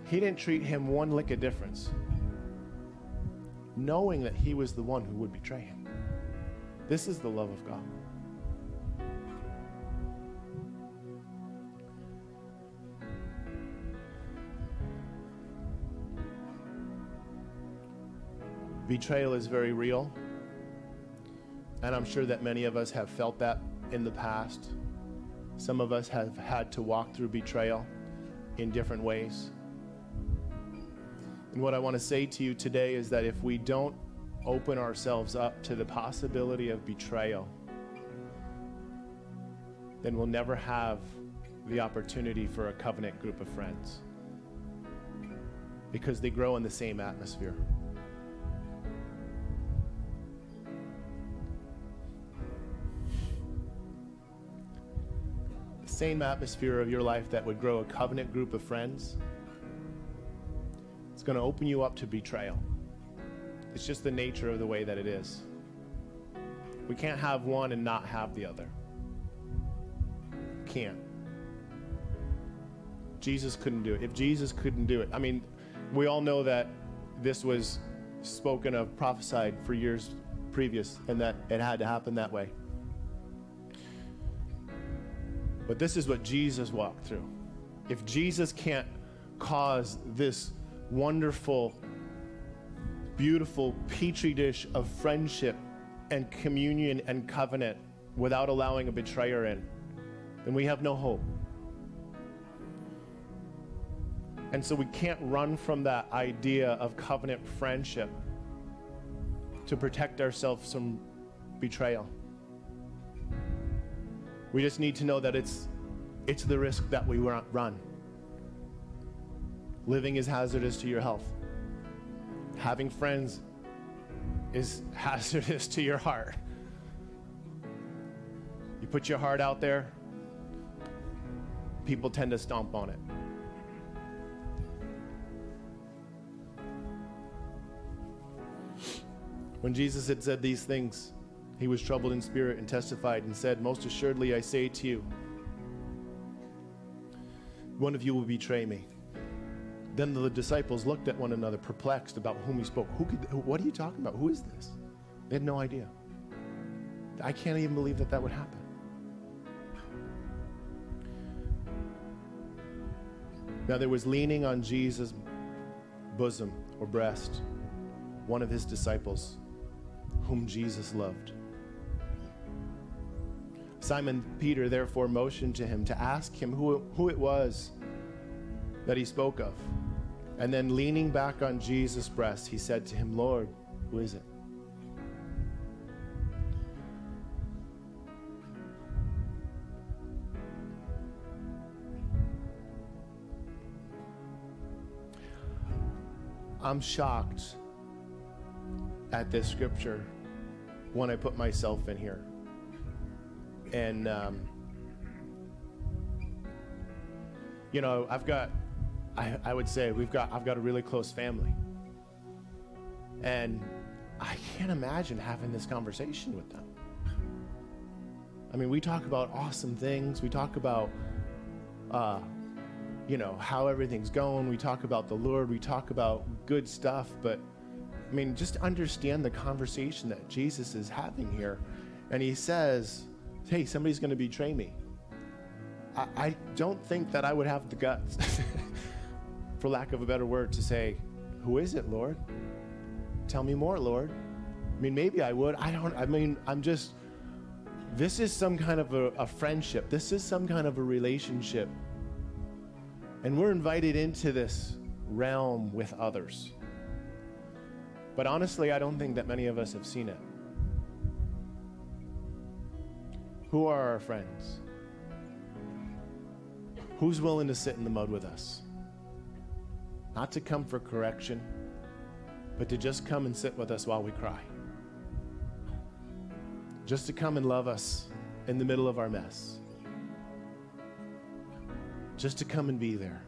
He didn't treat him one lick of difference, knowing that he was the one who would betray him. This is the love of God. Betrayal is very real. And I'm sure that many of us have felt that in the past. Some of us have had to walk through betrayal in different ways. And what I want to say to you today is that if we don't open ourselves up to the possibility of betrayal, then we'll never have the opportunity for a covenant group of friends because they grow in the same atmosphere. Same atmosphere of your life that would grow a covenant group of friends. It's going to open you up to betrayal. It's just the nature of the way that it is. We can't have one and not have the other. Can't. Jesus couldn't do it. If Jesus couldn't do it, I mean, we all know that this was spoken of, prophesied for years previous, and that it had to happen that way. But this is what Jesus walked through. If Jesus can't cause this wonderful, beautiful petri dish of friendship and communion and covenant without allowing a betrayer in, then we have no hope. And so we can't run from that idea of covenant friendship to protect ourselves from betrayal. We just need to know that it's it's the risk that we run. Living is hazardous to your health. Having friends is (laughs) hazardous to your heart. You put your heart out there, people tend to stomp on it. When Jesus had said these things, he was troubled in spirit and testified and said, Most assuredly I say to you, one of you will betray me. Then the disciples looked at one another, perplexed about whom he spoke. Who could, what are you talking about? Who is this? They had no idea. I can't even believe that that would happen. Now there was leaning on Jesus' bosom or breast one of his disciples whom Jesus loved. Simon Peter therefore motioned to him to ask him who, who it was that he spoke of. And then leaning back on Jesus' breast, he said to him, Lord, who is it? I'm shocked at this scripture when I put myself in here. And, um, you know, I've got, I, I would say we've got, I've got a really close family. And I can't imagine having this conversation with them. I mean, we talk about awesome things. We talk about, uh, you know, how everything's going. We talk about the Lord. We talk about good stuff. But I mean, just understand the conversation that Jesus is having here. And he says, Hey, somebody's going to betray me. I, I don't think that I would have the guts, (laughs) for lack of a better word, to say, Who is it, Lord? Tell me more, Lord. I mean, maybe I would. I don't, I mean, I'm just, this is some kind of a, a friendship. This is some kind of a relationship. And we're invited into this realm with others. But honestly, I don't think that many of us have seen it. Who are our friends? Who's willing to sit in the mud with us? Not to come for correction, but to just come and sit with us while we cry. Just to come and love us in the middle of our mess. Just to come and be there.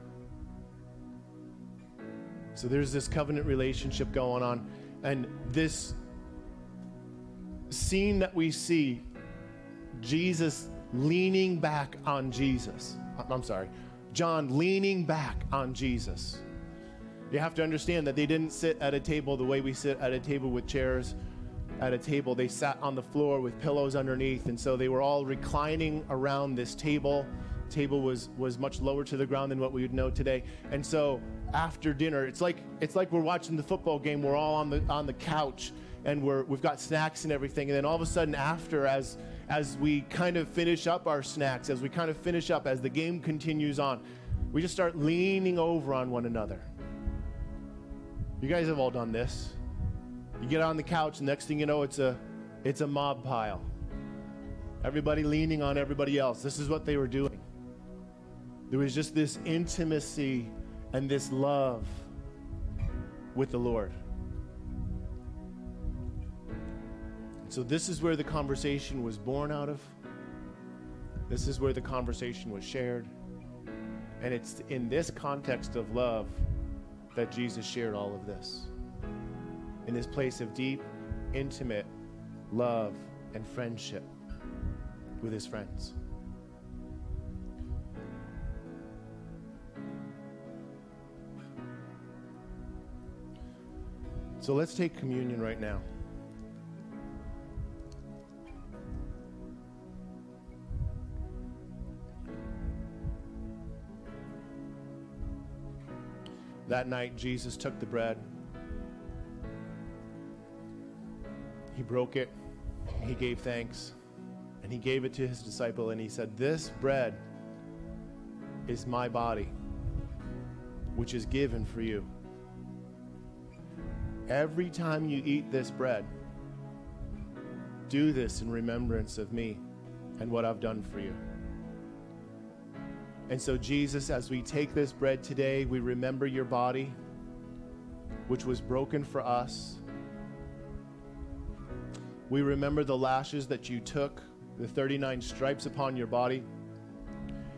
So there's this covenant relationship going on, and this scene that we see Jesus leaning back on Jesus. Uh, I'm sorry, John leaning back on Jesus. You have to understand that they didn't sit at a table the way we sit at a table with chairs at a table. They sat on the floor with pillows underneath, and so they were all reclining around this table. Table was was much lower to the ground than what we would know today. And so after dinner, it's like it's like we're watching the football game. We're all on the on the couch and we're we've got snacks and everything. And then all of a sudden after as as we kind of finish up our snacks, as we kind of finish up as the game continues on, we just start leaning over on one another. You guys have all done this. You get on the couch, and next thing you know, it's a it's a mob pile. Everybody leaning on everybody else. This is what they were doing. There was just this intimacy and this love with the Lord. So, this is where the conversation was born out of. This is where the conversation was shared. And it's in this context of love that Jesus shared all of this. In this place of deep, intimate love and friendship with his friends. So let's take communion right now. That night, Jesus took the bread. He broke it. He gave thanks. And he gave it to his disciple. And he said, This bread is my body, which is given for you. Every time you eat this bread, do this in remembrance of me and what I've done for you. And so, Jesus, as we take this bread today, we remember your body, which was broken for us. We remember the lashes that you took, the 39 stripes upon your body,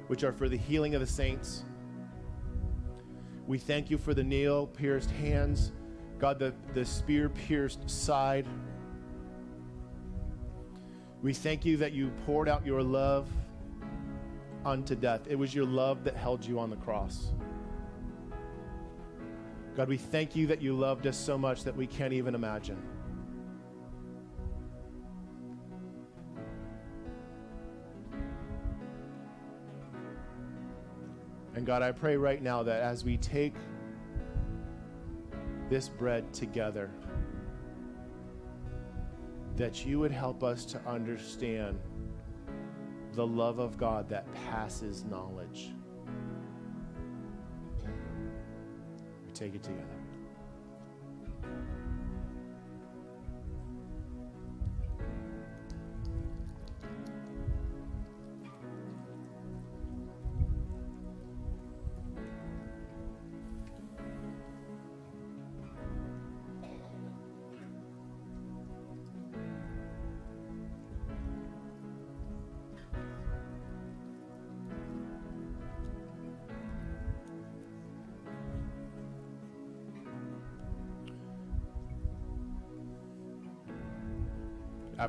which are for the healing of the saints. We thank you for the nail pierced hands, God, the, the spear pierced side. We thank you that you poured out your love unto death. It was your love that held you on the cross. God, we thank you that you loved us so much that we can't even imagine. And God, I pray right now that as we take this bread together, that you would help us to understand the love of God that passes knowledge. We take it together.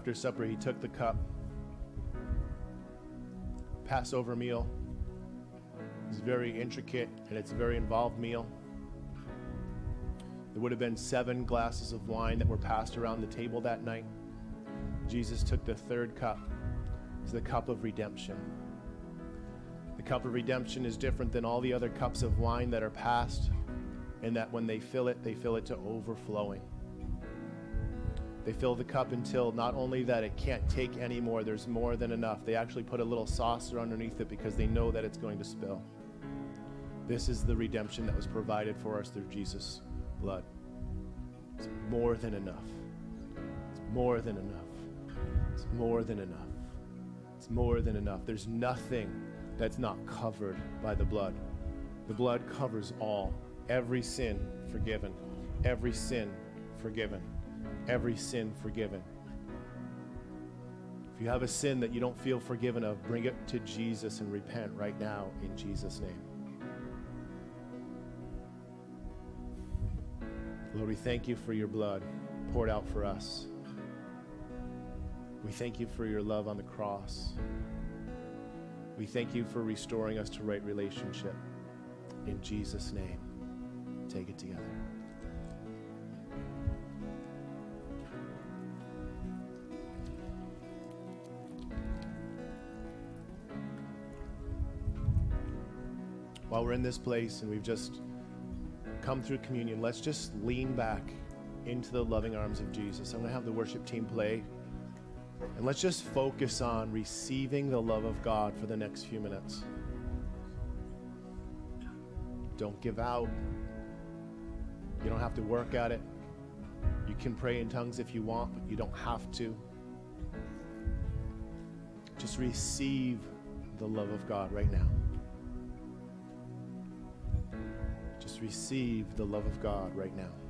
After supper, he took the cup. Passover meal is very intricate and it's a very involved meal. There would have been seven glasses of wine that were passed around the table that night. Jesus took the third cup. It's the cup of redemption. The cup of redemption is different than all the other cups of wine that are passed, in that when they fill it, they fill it to overflowing. They fill the cup until not only that it can't take any more, there's more than enough. They actually put a little saucer underneath it because they know that it's going to spill. This is the redemption that was provided for us through Jesus' blood. It's more than enough. It's more than enough. It's more than enough. It's more than enough. There's nothing that's not covered by the blood. The blood covers all. Every sin forgiven. Every sin forgiven. Every sin forgiven. If you have a sin that you don't feel forgiven of, bring it to Jesus and repent right now in Jesus' name. Lord, we thank you for your blood poured out for us. We thank you for your love on the cross. We thank you for restoring us to right relationship. In Jesus' name, take it together. We're in this place and we've just come through communion, let's just lean back into the loving arms of Jesus. I'm going to have the worship team play. And let's just focus on receiving the love of God for the next few minutes. Don't give out. You don't have to work at it. You can pray in tongues if you want, but you don't have to. Just receive the love of God right now. Receive the love of God right now.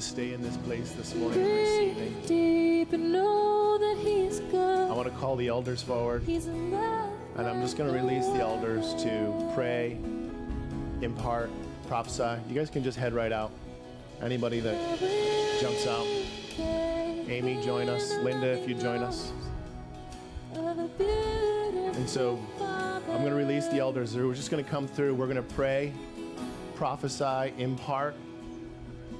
Stay in this place this morning deep and know that He's I want to call the elders forward, He's and I'm just going to release the elders to pray, impart, prophesy. You guys can just head right out. Anybody that jumps out. Amy, join us. Linda, if you join us. And so I'm going to release the elders. We're just going to come through. We're going to pray, prophesy, impart.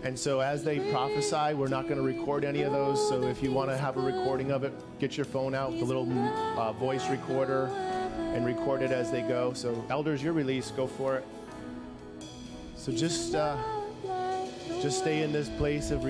And so as they prophesy, we're not going to record any of those. So if you want to have a recording of it, get your phone out, the little uh, voice recorder, and record it as they go. So elders, you're released. Go for it. So just uh, just stay in this place of.